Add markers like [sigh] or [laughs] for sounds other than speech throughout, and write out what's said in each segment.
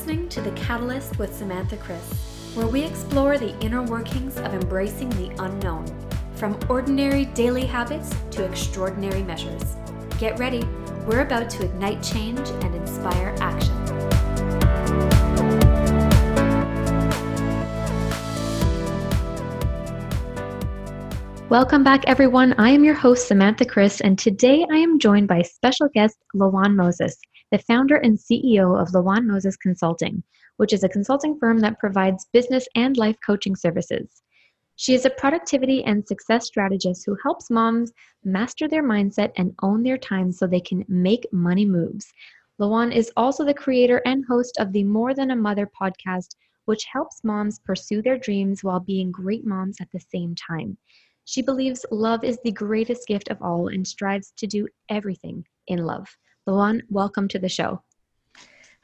Listening to The Catalyst with Samantha Chris, where we explore the inner workings of embracing the unknown, from ordinary daily habits to extraordinary measures. Get ready, we're about to ignite change and inspire action. Welcome back, everyone. I am your host, Samantha Chris, and today I am joined by special guest LaWann Moses, the founder and CEO of LaWann Moses Consulting, which is a consulting firm that provides business and life coaching services. She is a productivity and success strategist who helps moms master their mindset and own their time so they can make money moves. LaWann is also the creator and host of the More Than a Mother podcast, which helps moms pursue their dreams while being great moms at the same time. She believes love is the greatest gift of all and strives to do everything in love. LaWann, welcome to the show.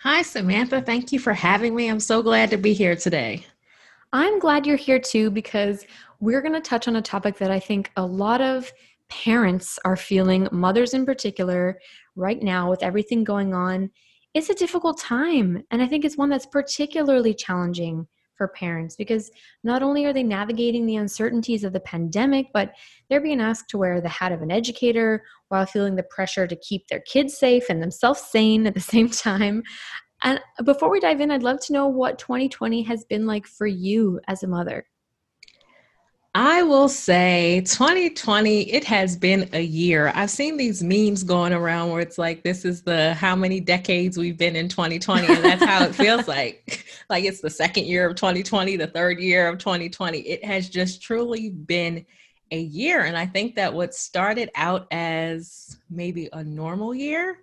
Hi, Samantha. Thank you for having me. I'm so glad to be here today. I'm glad you're here too because we're going to touch on a topic that I think a lot of parents are feeling, mothers in particular, right now with everything going on. It's a difficult time. And I think it's one that's particularly challenging for parents because not only are they navigating the uncertainties of the pandemic, but they're being asked to wear the hat of an educator while feeling the pressure to keep their kids safe and themselves sane at the [laughs] same time. And before we dive in, I'd love to know what 2020 has been like for you as a mother. I will say 2020, it has been a year. I've seen these memes going around where it's like, this is the how many decades we've been in 2020. And that's how it [laughs] feels like. Like it's the second year of 2020, the third year of 2020. It has just truly been a year. And I think that what started out as maybe a normal year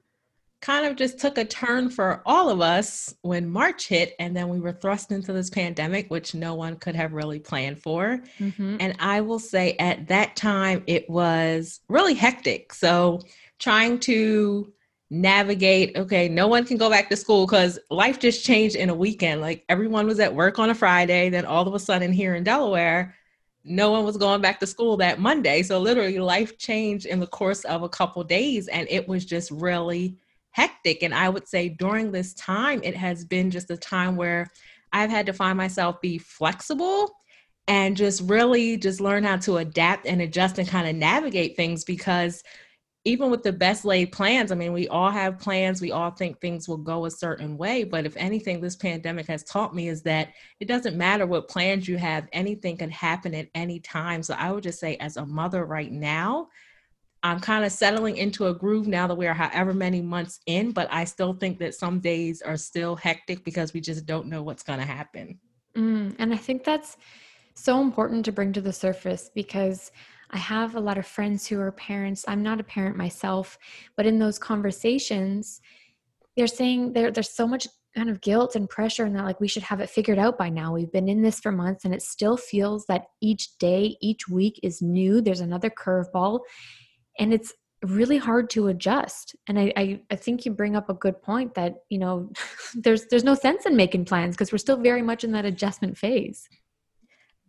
kind of just took a turn for all of us when March hit, and then we were thrust into this pandemic, which no one could have really planned for. Mm-hmm. And I will say at that time, it was really hectic. So, trying to navigate okay no one can go back to school because life just changed in a weekend like everyone was at work on a friday then all of a sudden here in delaware no one was going back to school that monday so literally life changed in the course of a couple days and it was just really hectic. And I would say during this time, it has been just a time where I've had to find myself be flexible and just really just learn how to adapt and adjust and kind of navigate things because even with the best laid plans, I mean, we all have plans, we all think things will go a certain way. But if anything, this pandemic has taught me is that it doesn't matter what plans you have, anything can happen at any time. So I would just say, as a mother right now, I'm kind of settling into a groove now that we are however many months in, but I still think that some days are still hectic because we just don't know what's going to happen. Mm, and I think that's so important to bring to the surface because I have a lot of friends who are parents. I'm not a parent myself, but in those conversations, they're saying there, there's so much kind of guilt and pressure and that like we should have it figured out by now. We've been in this for months and it still feels that each day, each week is new. There's another curveball and it's really hard to adjust and I, I, I think you bring up a good point that you know [laughs] there's there's no sense in making plans because we're still very much in that adjustment phase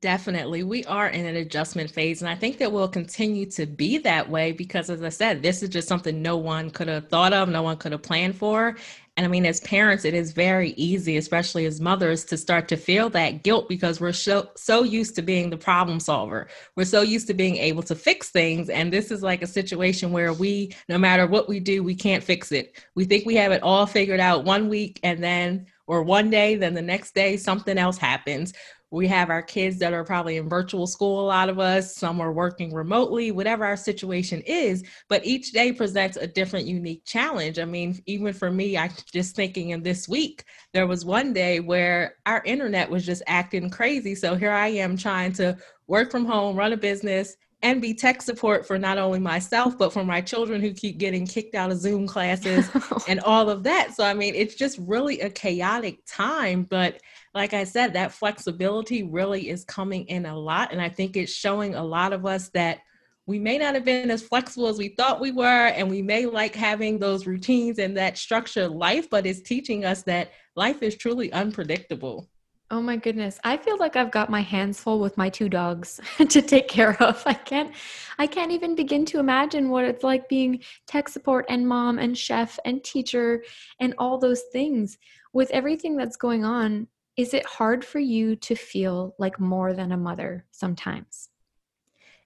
Definitely. We are in an adjustment phase. And I think that we'll continue to be that way because, as I said, this is just something no one could have thought of, no one could have planned for. And I mean, as parents, it is very easy, especially as mothers, to start to feel that guilt because we're so, so used to being the problem solver. We're so used to being able to fix things. And this is like a situation where we, no matter what we do, we can't fix it. We think we have it all figured out one week and then or one day, then the next day something else happens. We have our kids that are probably in virtual school, a lot of us, some are working remotely, whatever our situation is. But each day presents a different, unique challenge. I mean, even for me, I just thinking in this week, there was one day where our internet was just acting crazy. So here I am trying to work from home, run a business, and be tech support for not only myself but for my children who keep getting kicked out of zoom classes [laughs] and all of that so i mean it's just really a chaotic time but like I said, that flexibility really is coming in a lot. And I think it's showing a lot of us that we may not have been as flexible as we thought we were, and we may like having those routines and that structured life, but it's teaching us that life is truly unpredictable. Oh my goodness. I feel like I've got my hands full with my two dogs [laughs] to take care of. I can't I can't even begin to imagine what it's like being tech support and mom and chef and teacher and all those things. With everything that's going on, is it hard for you to feel like more than a mother sometimes?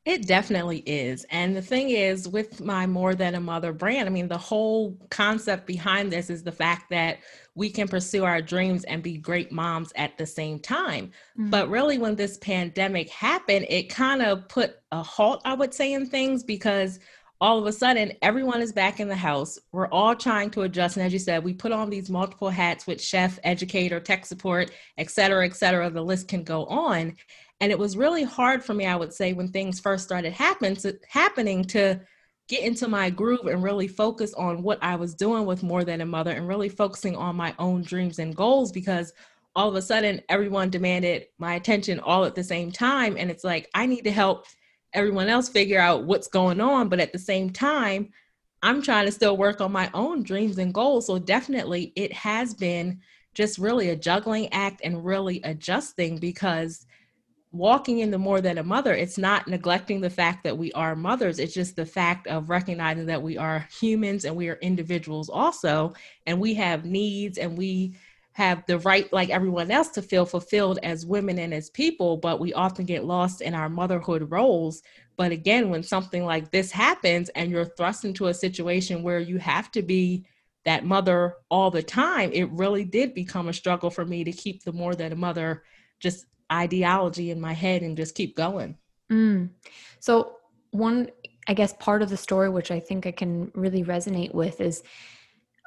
It definitely is. And the thing is, with my More Than a Mother brand, I mean, the whole concept behind this is the fact that we can pursue our dreams and be great moms at the same time. Mm-hmm. But really, when this pandemic happened, it kind of put a halt, I would say, in things because all of a sudden everyone is back in the house. We're all trying to adjust. And as you said, we put on these multiple hats with chef, educator, tech support, et cetera, et cetera. The list can go on. And it was really hard for me, I would say, when things first started happen to, happening to get into my groove and really focus on what I was doing with More Than a Mother and really focusing on my own dreams and goals because all of a sudden everyone demanded my attention all at the same time. And it's like, I need to help everyone else figure out what's going on. But at the same time, I'm trying to still work on my own dreams and goals. So definitely it has been just really a juggling act and really adjusting because walking into more than a mother it's not neglecting the fact that we are mothers it's just the fact of recognizing that we are humans and we are individuals also and we have needs and we have the right like everyone else to feel fulfilled as women and as people but we often get lost in our motherhood roles but again when something like this happens and you're thrust into a situation where you have to be that mother all the time it really did become a struggle for me to keep the more than a mother just ideology in my head and just keep going. Mm. So, one, I guess, part of the story, which I think I can really resonate with, is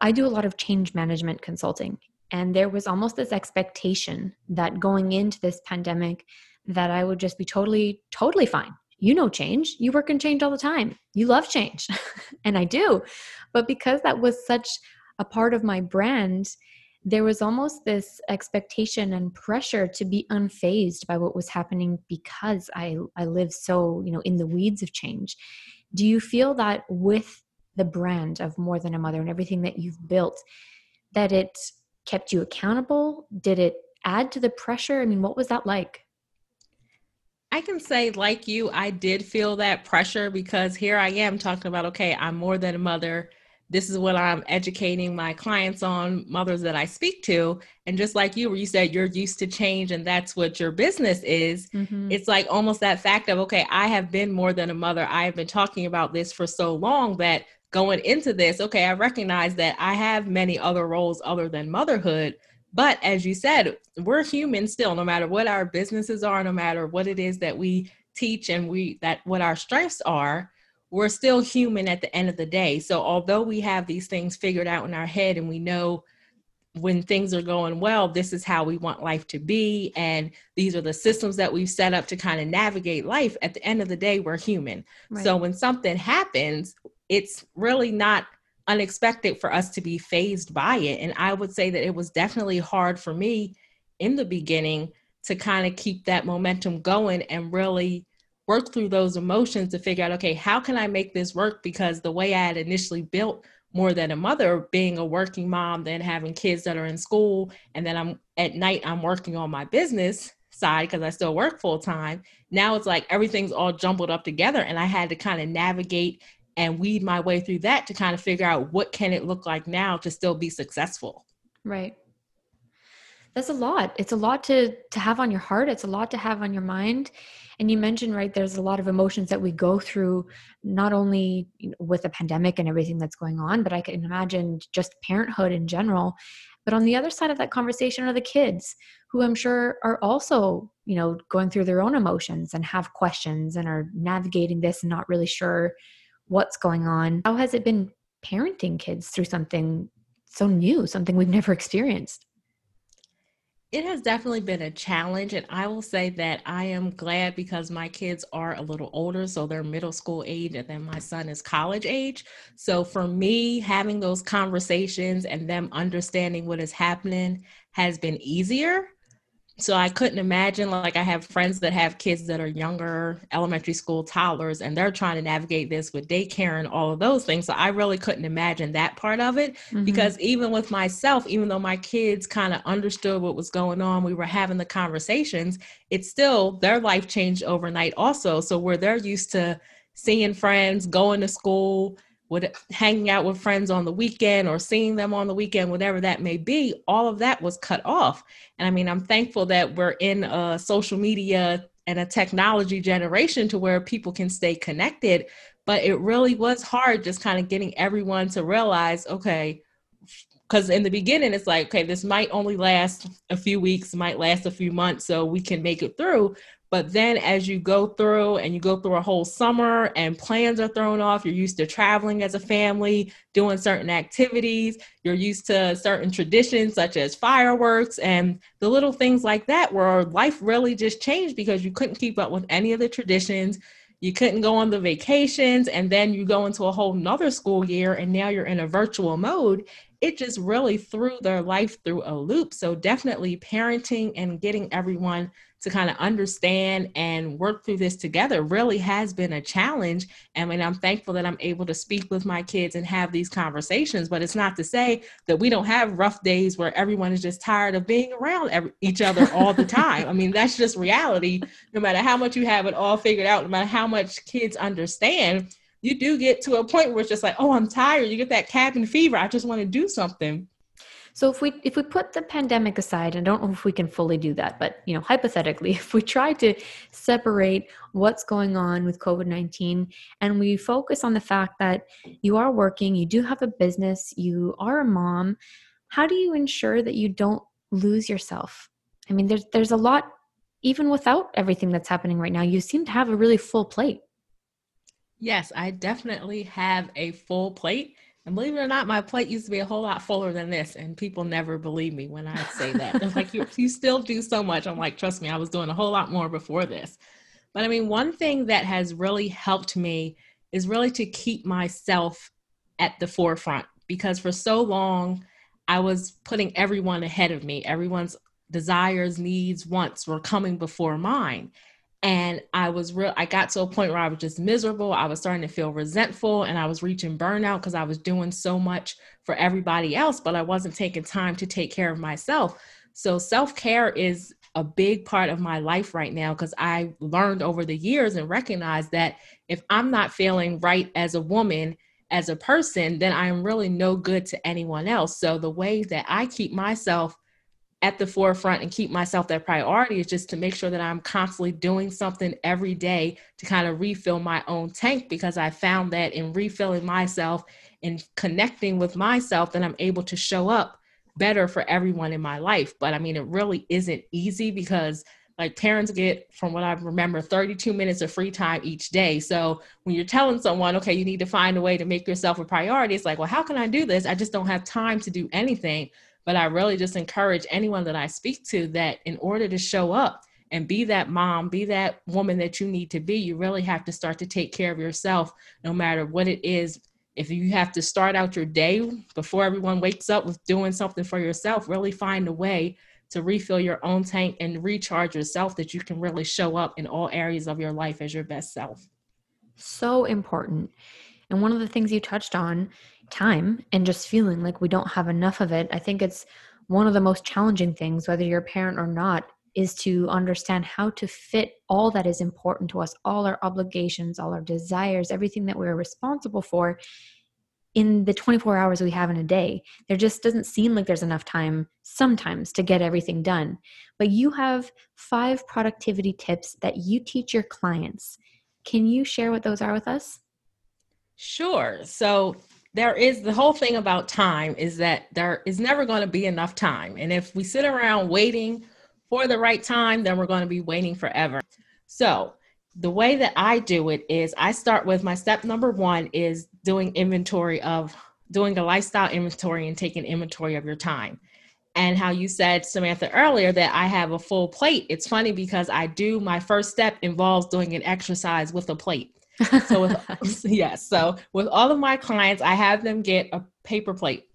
I do a lot of change management consulting. And there was almost this expectation that going into this pandemic, that I would just be totally, totally fine. You know, change. You work in change all the time. You love change. [laughs] and I do. But because that was such a part of my brand, there was almost this expectation and pressure to be unfazed by what was happening because I, I live so, you know, in the weeds of change. Do you feel that with the brand of More Than a Mother and everything that you've built, that it kept you accountable? Did it add to the pressure? I mean, what was that like? I can say, like you, I did feel that pressure because here I am talking about, okay, I'm more than a mother this is what I'm educating my clients on, mothers that I speak to. And just like you, where you said you're used to change and that's what your business is, mm-hmm. it's like almost that fact of, okay, I have been more than a mother. I have been talking about this for so long that going into this, okay, I recognize that I have many other roles other than motherhood. But as you said, we're human still, no matter what our businesses are, no matter what it is that we teach and we that what our strengths are we're still human at the end of the day. So although we have these things figured out in our head and we know when things are going well, this is how we want life to be. And these are the systems that we've set up to kind of navigate life. At the end of the day, we're human. Right. So when something happens, it's really not unexpected for us to be fazed by it. And I would say that it was definitely hard for me in the beginning to kind of keep that momentum going and really work through those emotions to figure out, okay, how can I make this work? Because the way I had initially built more than a mother, being a working mom, then having kids that are in school, and then I'm at night, I'm working on my business side because I still work full time. Now it's like everything's all jumbled up together, and I had to kind of navigate and weed my way through that to kind of figure out what can it look like now to still be successful. Right. That's a lot. It's a lot to to have on your heart. It's a lot to have on your mind and you mentioned right there's a lot of emotions that we go through not only with the pandemic and everything that's going on but i can imagine just parenthood in general but on the other side of that conversation are the kids who i'm sure are also you know going through their own emotions and have questions and are navigating this and not really sure what's going on how has it been parenting kids through something so new something we've never experienced it has definitely been a challenge. And I will say that I am glad because my kids are a little older. So they're middle school age, and then my son is college age. So for me, having those conversations and them understanding what is happening has been easier so I couldn't imagine like I have friends that have kids that are younger, elementary school toddlers, and they're trying to navigate this with daycare and all of those things. So I really couldn't imagine that part of it mm-hmm. because even with myself, even though my kids kind of understood what was going on, we were having the conversations, it's still their life changed overnight also. So where they're used to seeing friends, going to school, with hanging out with friends on the weekend or seeing them on the weekend, whatever that may be, all of that was cut off. And I mean, I'm thankful that we're in a social media and a technology generation to where people can stay connected. But it really was hard just kind of getting everyone to realize, okay, because in the beginning it's like okay this might only last a few weeks might last a few months so we can make it through but then as you go through and you go through a whole summer and plans are thrown off, you're used to traveling as a family, doing certain activities, you're used to certain traditions such as fireworks and the little things like that, where life really just changed because you couldn't keep up with any of the traditions. You couldn't go on the vacations, and then you go into a whole nother school year, and now you're in a virtual mode it just really threw their life through a loop. So, definitely parenting and getting everyone to kind of understand and work through this together really has been a challenge. I mean, I'm thankful that I'm able to speak with my kids and have these conversations, but it's not to say that we don't have rough days where everyone is just tired of being around every, each other all the time. I mean, that's just reality. No matter how much you have it all figured out, no matter how much kids understand, you do get to a point where it's just like, oh, I'm tired. You get that cabin fever. I just want to do something. So if we if we put the pandemic aside, and I don't know if we can fully do that, but you know, hypothetically, [laughs] if we try to separate what's going on with COVID-19 and we focus on the fact that you are working, you do have a business, you are a mom, how do you ensure that you don't lose yourself? I mean, there's there's a lot even without everything that's happening right now. You seem to have a really full plate. Yes, I definitely have a full plate. And believe it or not, my plate used to be a whole lot fuller than this, and people never believe me when I say that. They're like, you, you still do so much. I'm like, trust me, I was doing a whole lot more before this. But I mean, one thing that has really helped me is really to keep myself at the forefront because for so long, I was putting everyone ahead of me. Everyone's desires, needs, wants were coming before mine and i was real i got to a point where i was just miserable. I was starting to feel resentful and i was reaching burnout because i was doing so much for everybody else but i wasn't taking time to take care of myself. So self-care is a big part of my life right now because i learned over the years and recognized that if i'm not feeling right as a woman as a person then i'm really no good to anyone else. So the way that i keep myself at the forefront and keep myself that priority is just to make sure that I'm constantly doing something every day to kind of refill my own tank because I found that in refilling myself and connecting with myself, that I'm able to show up better for everyone in my life. But I mean, it really isn't easy because like parents get from what i remember 32 minutes of free time each day. So when you're telling someone okay you need to find a way to make yourself a priority it's like well how can i do this? I just don't have time to do anything but I really just encourage anyone that I speak to that in order to show up and be that mom, be that woman that you need to be, you really have to start to take care of yourself no matter what it is. If you have to start out your day before everyone wakes up with doing something for yourself, really find a way to refill your own tank and recharge yourself that you can really show up in all areas of your life as your best self. So important. And one of the things you touched on time and just feeling like we don't have enough of it. I think it's one of the most challenging things, whether you're a parent or not, is to understand how to fit all that is important to us, all our obligations, all our desires, everything that we're responsible for in the 24 hours we have in a day. There just doesn't seem like there's enough time sometimes to get everything done. But you have five productivity tips that you teach your clients. Can you share what those are with us? Sure. So, there is the whole thing about time is that there is never going to be enough time. And if we sit around waiting for the right time, then we're going to be waiting forever. So, the way that I do it is I start with my step number one is doing inventory of doing a lifestyle inventory and taking inventory of your time. And how you said, Samantha, earlier that I have a full plate. It's funny because I do my first step involves doing an exercise with a plate so with [laughs] [laughs] yes, so with all of my clients, I have them get a paper plate.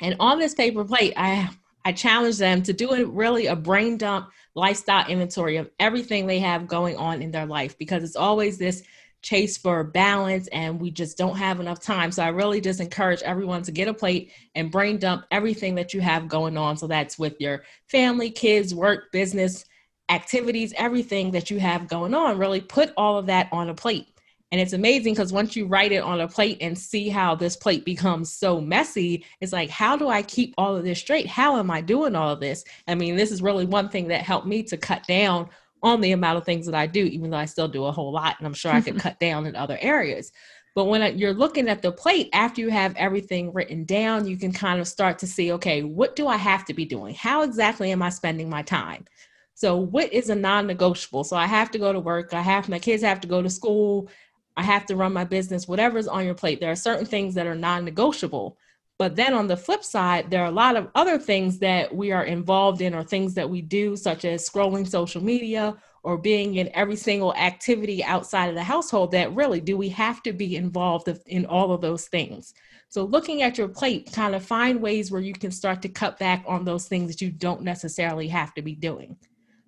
And on this paper plate, I I challenge them to do a, really a brain dump lifestyle inventory of everything they have going on in their life because it's always this chase for balance and we just don't have enough time. So I really just encourage everyone to get a plate and brain dump everything that you have going on. So that's with your family, kids, work, business, activities, everything that you have going on. Really put all of that on a plate. And it's amazing because once you write it on a plate and see how this plate becomes so messy, it's like, how do I keep all of this straight? How am I doing all of this? I mean, this is really one thing that helped me to cut down on the amount of things that I do, even though I still do a whole lot. And I'm sure I could [laughs] cut down in other areas. But when you're looking at the plate, after you have everything written down, you can kind of start to see okay, what do I have to be doing? How exactly am I spending my time? So, what is a non negotiable? So, I have to go to work, I have my kids have to go to school, I have to run my business, whatever's on your plate. There are certain things that are non negotiable. But then on the flip side, there are a lot of other things that we are involved in or things that we do, such as scrolling social media or being in every single activity outside of the household that really do we have to be involved in all of those things. So looking at your plate, kind of find ways where you can start to cut back on those things that you don't necessarily have to be doing.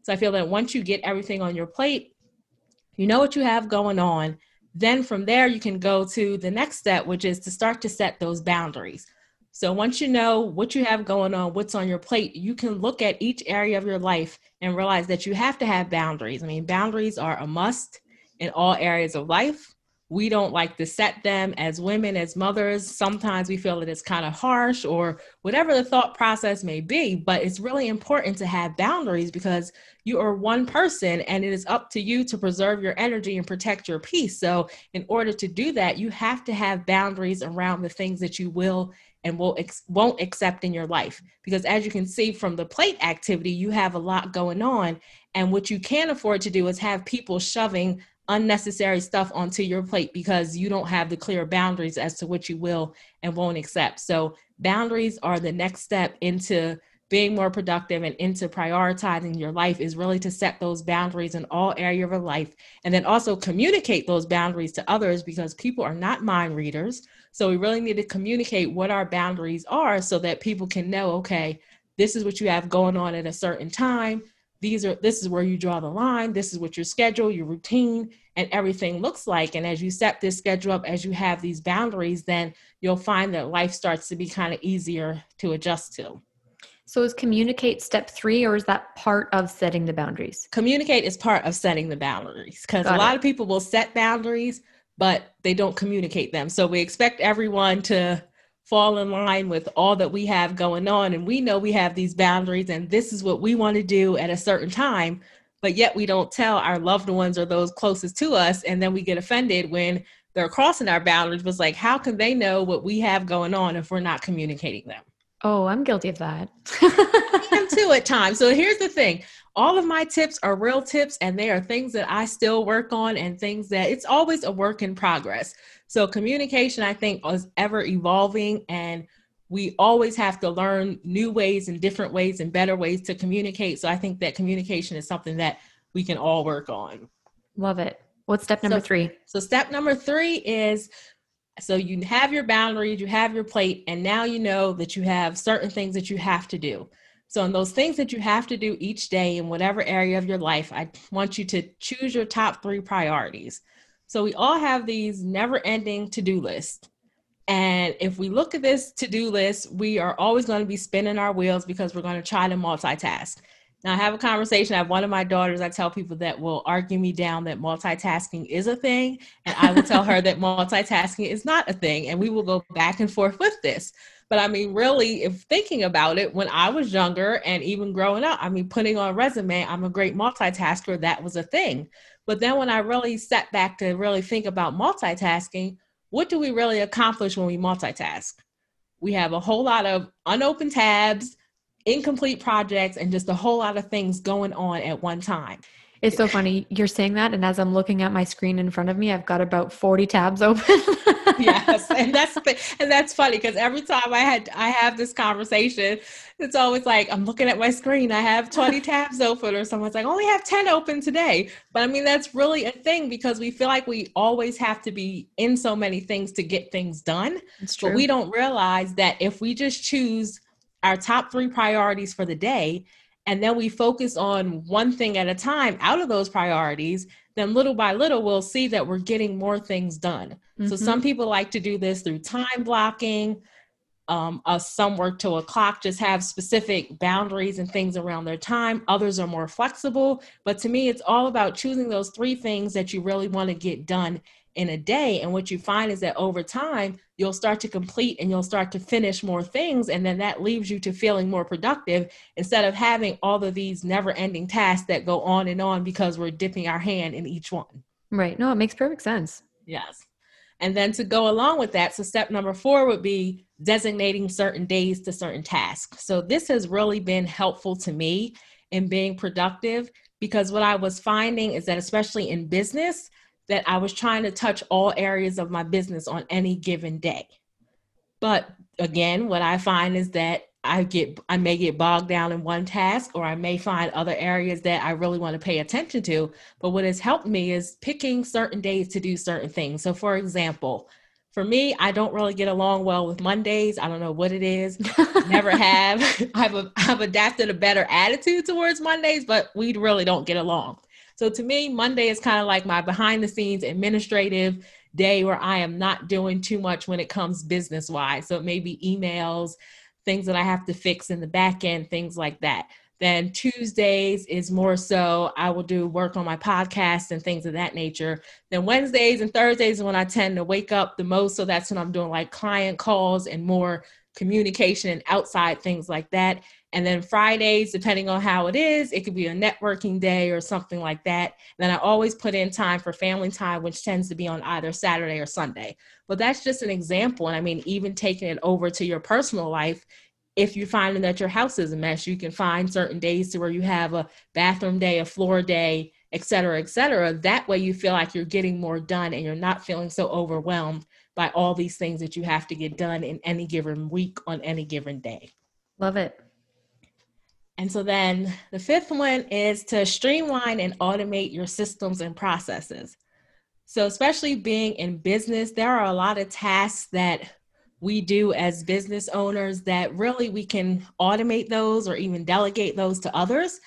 So I feel that once you get everything on your plate, you know what you have going on, then from there, you can go to the next step, which is to start to set those boundaries. So once you know what you have going on, what's on your plate, you can look at each area of your life and realize that you have to have boundaries. I mean, boundaries are a must in all areas of life we don't like to set them as women, as mothers. Sometimes we feel that it's kind of harsh or whatever the thought process may be, but it's really important to have boundaries because you are one person and it is up to you to preserve your energy and protect your peace. So, in order to do that, you have to have boundaries around the things that you will and will ex- won't accept in your life because as you can see from the plate activity you have a lot going on and what you can't afford to do is have people shoving unnecessary stuff onto your plate because you don't have the clear boundaries as to what you will and won't accept. So, boundaries are the next step into being more productive and into prioritizing your life is really to set those boundaries in all area of your life and then also communicate those boundaries to others because people are not mind readers so we really need to communicate what our boundaries are so that people can know okay this is what you have going on at a certain time these are this is where you draw the line this is what your schedule your routine and everything looks like. And as you set this schedule up as you have these boundaries then you'll find that life starts to be kind of easier to adjust to. So is communicate step three or is that part of setting the boundaries? Communicate is part of setting the boundaries because a lot it. of people will set boundaries but they don't communicate them. So we expect everyone to fall in line with all that we have going on. And we know we have these boundaries and this is what we want to do at a certain time, but yet we don't tell our loved ones or those closest to us. And then we get offended when they're crossing our boundaries. But like, how can they know what we have going on if we're not communicating them? Oh, I'm guilty of that. I am too at times. So here's the thing all of my tips are real tips and they are things that I still work on and things that it's always a work in progress. So communication, I think, is ever evolving and we always have to learn new ways and different ways and better ways to communicate. So I think that communication is something that we can all work on. Love it. What's step number so, three? So step number three is so you have your boundaries, you have your plate, and now you know that you have certain things that you have to do. So, in those things that you have to do each day in whatever area of your life, I want you to choose your top three priorities. So, we all have these never ending to do lists. And if we look at this to do list, we are always going to be spinning our wheels because we're going to try to multitask. Now, I have a conversation. I have one of my daughters, I tell people that will argue me down that multitasking is a thing. And I will tell her that multitasking is not a thing. And we will go back and forth with this. But I mean, really, if thinking about it, when I was younger and even growing up, I mean, putting on a resume, I'm a great multitasker, that was a thing. But then when I really sat back to really think about multitasking, what do we really accomplish when we multitask? We have a whole lot of unopened tabs, incomplete projects, and just a whole lot of things going on at one time. It's so funny you're saying that, and as I'm looking at my screen in front of me, I've got about 40 tabs open. [laughs] yes, and that's and that's funny because every time I had I have this conversation, it's always like I'm looking at my screen. I have 20 tabs open, or someone's like, I "Only have 10 open today." But I mean, that's really a thing because we feel like we always have to be in so many things to get things done. It's true. But we don't realize that if we just choose our top three priorities for the day, and then we focus on one thing at a time out of those priorities, then little by little, we'll see that we're getting more things done. Mm-hmm. So some people like to do this through time blocking. Um, uh, some work to a clock, just have specific boundaries and things around their time. Others are more flexible. But to me, it's all about choosing those three things that you really want to get done in a day. And what you find is that over time, you'll start to complete and you'll start to finish more things. And then that leaves you to feeling more productive instead of having all of these never ending tasks that go on and on because we're dipping our hand in each one. Right. No, it makes perfect sense. Yes. And then to go along with that, so step number four would be designating certain days to certain tasks. So this has really been helpful to me in being productive because what I was finding is that, especially in business, that I was trying to touch all areas of my business on any given day. But again, what I find is that I get I may get bogged down in one task or I may find other areas that I really want to pay attention to. But what has helped me is picking certain days to do certain things. So for example, for me, I don't really get along well with Mondays. I don't know what it is. [laughs] Never have. [laughs] I've, I've adapted a better attitude towards Mondays, but we really don't get along. So to me, Monday is kind of like my behind the scenes administrative day where I am not doing too much when it comes business wise. So it may be emails, things that I have to fix in the back end, things like that. Then Tuesdays is more so I will do work on my podcast and things of that nature. Then Wednesdays and Thursdays is when I tend to wake up the most. So that's when I'm doing like client calls and more communication and outside things like that. And then Fridays, depending on how it is, it could be a networking day or something like that. And then I always put in time for family time, which tends to be on either Saturday or Sunday. But that's just an example. And I mean, even taking it over to your personal life, if you're finding that your house is a mess, you can find certain days to where you have a bathroom day, a floor day, et cetera, et cetera. That way you feel like you're getting more done and you're not feeling so overwhelmed by all these things that you have to get done in any given week on any given day. Love it. And so then the fifth one is to streamline and automate your systems and processes. So, especially being in business, there are a lot of tasks that we do as business owners that really we can automate those or even delegate those to others.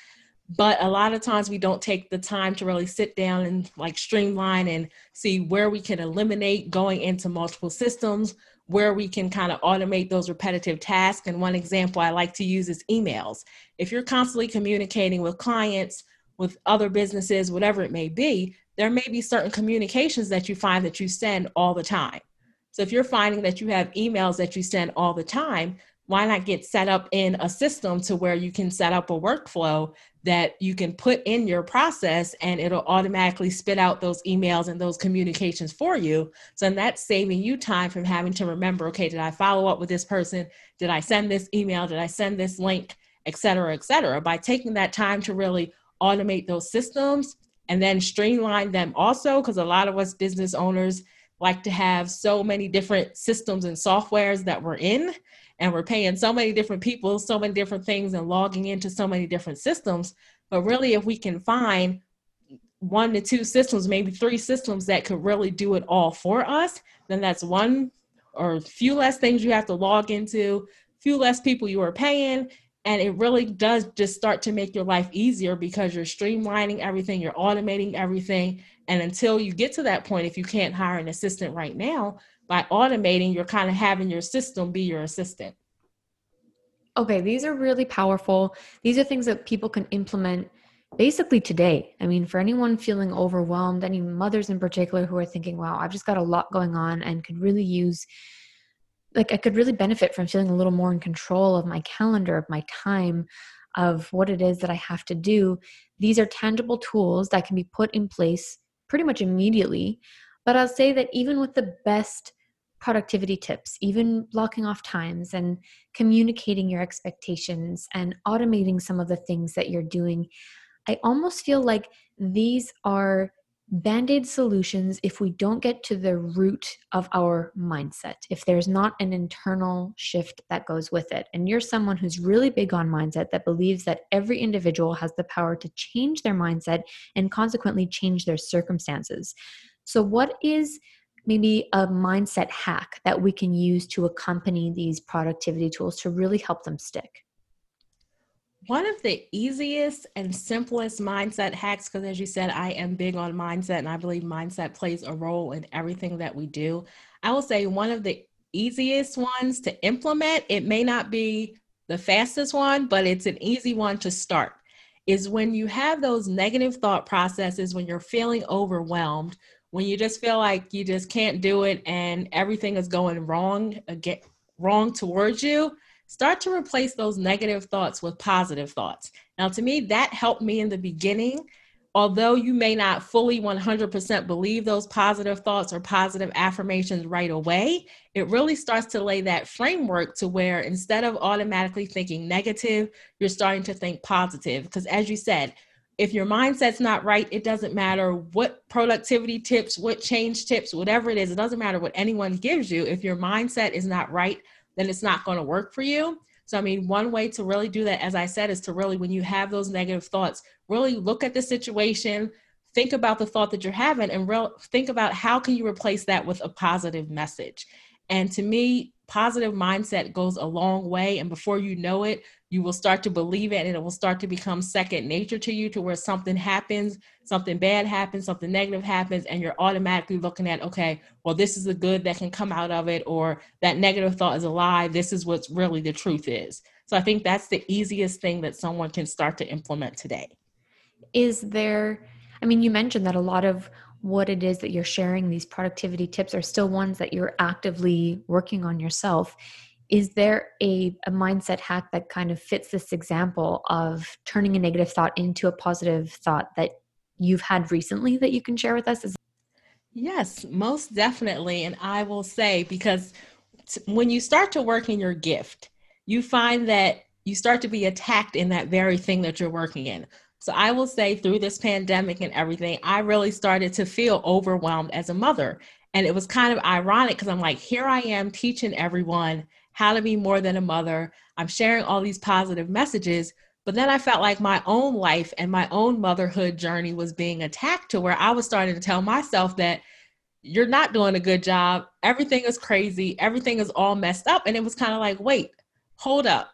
But a lot of times we don't take the time to really sit down and like streamline and see where we can eliminate going into multiple systems, where we can kind of automate those repetitive tasks. And one example I like to use is emails. If you're constantly communicating with clients, with other businesses, whatever it may be, there may be certain communications that you find that you send all the time. So if you're finding that you have emails that you send all the time, why not get set up in a system to where you can set up a workflow that you can put in your process and it'll automatically spit out those emails and those communications for you. So that's saving you time from having to remember, okay, did I follow up with this person? Did I send this email? Did I send this link? Et cetera, et cetera. By taking that time to really automate those systems and then streamline them also, because a lot of us business owners like to have so many different systems and softwares that we're in and we're paying so many different people so many different things and logging into so many different systems. But really if we can find one to two systems maybe three systems that could really do it all for us then that's one or few less things you have to log into few less people you are paying and it really does just start to make your life easier because you're streamlining everything you're automating everything. And until you get to that point if you can't hire an assistant right now by automating, you're kind of having your system be your assistant. Okay, these are really powerful. These are things that people can implement basically today. I mean, for anyone feeling overwhelmed, any mothers in particular who are thinking, wow, I've just got a lot going on and could really use, like, I could really benefit from feeling a little more in control of my calendar, of my time, of what it is that I have to do. These are tangible tools that can be put in place pretty much immediately. But I'll say that even with the best productivity tips, even blocking off times and communicating your expectations and automating some of the things that you're doing. I almost feel like these are band aid solutions if we don't get to the root of our mindset, if there's not an internal shift that goes with it. And you're someone who's really big on mindset that believes that every individual has the power to change their mindset and consequently change their circumstances. So, what is maybe a mindset hack that we can use to accompany these productivity tools to really help them stick? One of the easiest and simplest mindset hacks, because as you said, I am big on mindset and I believe mindset plays a role in everything that we do. I will say one of the easiest ones to implement, it may not be the fastest one, but it's an easy one to start, is when you have those negative thought processes, when you're feeling overwhelmed, when you just feel like you just can't do it and everything is going wrong, again, wrong towards you start to replace those negative thoughts with positive thoughts. Now, to me, that helped me in the beginning. Although you may not fully 100% believe those positive thoughts or positive affirmations right away, it really starts to lay that framework to where instead of automatically thinking negative, you're starting to think positive. Because as you said, if your mindset's not right, it doesn't matter what productivity tips, what change tips, whatever it is, it doesn't matter what anyone gives you. If your mindset is not right, then it's not going to work for you. So, I mean, one way to really do that, as I said, is to really, when you have those negative thoughts, really look at the situation, think about the thought that you're having, and real, think about how can you replace that with a positive message. And to me, positive mindset goes a long way. And before you know it, you will start to believe it and it will start to become second nature to you to where something happens, something bad happens, something negative happens, and you're automatically looking at, okay, well, this is the good that can come out of it, or that negative thought is a lie. This is what's really the truth is. So I think that's the easiest thing that someone can start to implement today. Is there, I mean, you mentioned that a lot of what it is that you're sharing, these productivity tips are still ones that you're actively working on yourself. Is there a, a mindset hack that kind of fits this example of turning a negative thought into a positive thought that you've had recently that you can share with us? Yes, most definitely. And I will say, because when you start to work in your gift, you find that you start to be attacked in that very thing that you're working in. So I will say through this pandemic and everything, I really started to feel overwhelmed as a mother. And it was kind of ironic because I'm like, here I am teaching everyone how to be more than a mother. I'm sharing all these positive messages. But then I felt like my own life and my own motherhood journey was being attacked to where I was starting to tell myself that you're not doing a good job. Everything is crazy. Everything is all messed up. And it was kind of like, wait, hold up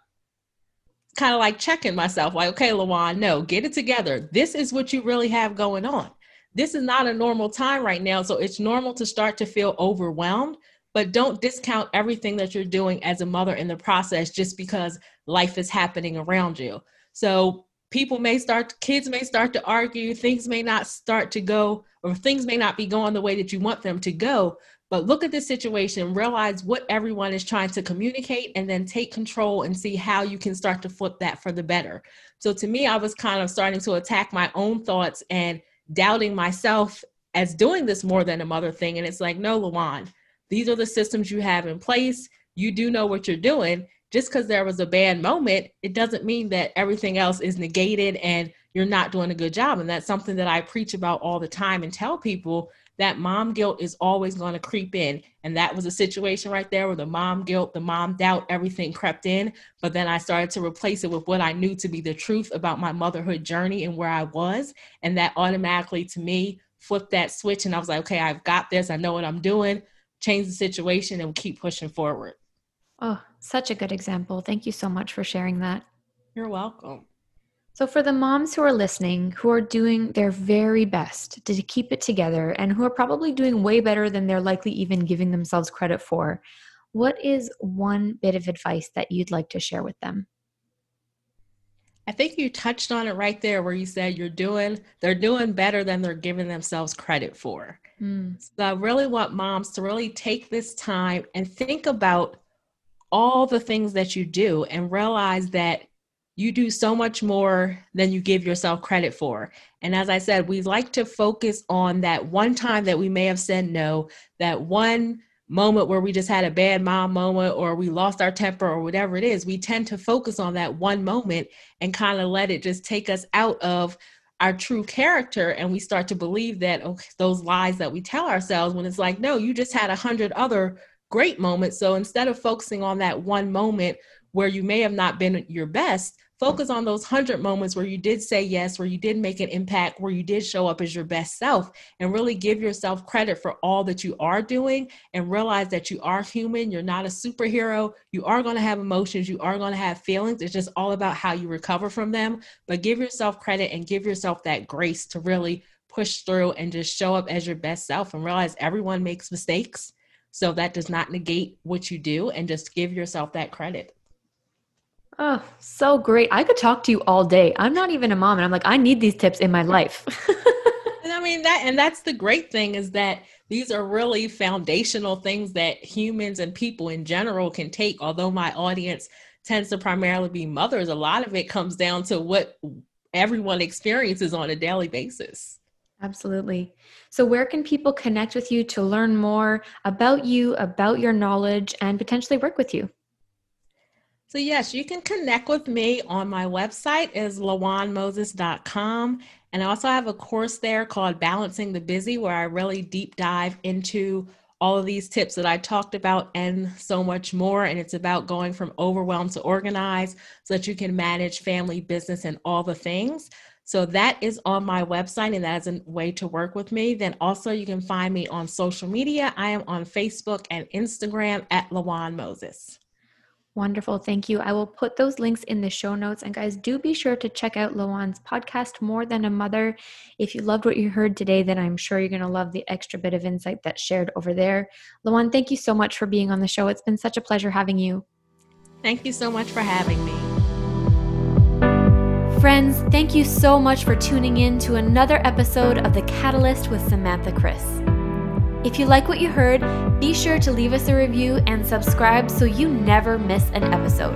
kind of like checking myself like okay LaWann no get it together this is what you really have going on this is not a normal time right now so it's normal to start to feel overwhelmed but don't discount everything that you're doing as a mother in the process just because life is happening around you so people may start kids may start to argue things may not start to go or things may not be going the way that you want them to go but look at the situation, realize what everyone is trying to communicate, and then take control and see how you can start to flip that for the better. So to me, I was kind of starting to attack my own thoughts and doubting myself as doing this more than a mother thing. And it's like, no, LaWann, these are the systems you have in place. You do know what you're doing. Just because there was a bad moment, it doesn't mean that everything else is negated and you're not doing a good job. And that's something that I preach about all the time and tell people that mom guilt is always going to creep in. And that was a situation right there where the mom guilt, the mom doubt, everything crept in. But then I started to replace it with what I knew to be the truth about my motherhood journey and where I was. And that automatically to me flipped that switch. And I was like, okay, I've got this. I know what I'm doing. Change the situation and keep pushing forward. Oh, such a good example. Thank you so much for sharing that. You're welcome. So, for the moms who are listening, who are doing their very best to keep it together and who are probably doing way better than they're likely even giving themselves credit for, what is one bit of advice that you'd like to share with them? I think you touched on it right there where you said you're doing, they're doing better than they're giving themselves credit for. Mm. So, I really want moms to really take this time and think about all the things that you do and realize that you do so much more than you give yourself credit for. And as I said, we like to focus on that one time that we may have said no, that one moment where we just had a bad mom moment or we lost our temper or whatever it is. We tend to focus on that one moment and kind of let it just take us out of our true character and we start to believe that okay, those lies that we tell ourselves when it's like no you just had a hundred other great moments so instead of focusing on that one moment where you may have not been your best focus on those 100 moments where you did say yes, where you did make an impact, where you did show up as your best self, and really give yourself credit for all that you are doing and realize that you are human. You're not a superhero. You are going to have emotions. You are going to have feelings. It's just all about how you recover from them. But give yourself credit and give yourself that grace to really push through and just show up as your best self and realize everyone makes mistakes. So that does not negate what you do and just give yourself that credit. Oh, so great. I could talk to you all day. I'm not even a mom and I'm like I need these tips in my life. [laughs] and I mean that and that's the great thing is that these are really foundational things that humans and people in general can take. Although my audience tends to primarily be mothers, a lot of it comes down to what everyone experiences on a daily basis. Absolutely. So, where can people connect with you to learn more about you, about your knowledge, and potentially work with you? So, yes, you can connect with me on my website is lawanmoses.com. And I also have a course there called Balancing the Busy, where I really deep dive into all of these tips that I talked about and so much more. And it's about going from overwhelmed to organized so that you can manage family, business, and all the things. So that is on my website, and that is a way to work with me. Then also, you can find me on social media. I am on Facebook and Instagram at LaWann Moses. Wonderful. Thank you. I will put those links in the show notes. And guys, do be sure to check out LaWann's podcast, More Than a Mother. If you loved what you heard today, then I'm sure you're going to love the extra bit of insight that's shared over there. LaWann, thank you so much for being on the show. It's been such a pleasure having you. Thank you so much for having me. Friends, thank you so much for tuning in to another episode of The Catalyst with Samantha Chris. If you like what you heard, be sure to leave us a review and subscribe so you never miss an episode.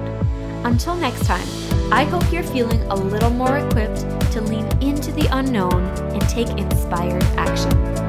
Until next time, I hope you're feeling a little more equipped to lean into the unknown and take inspired action.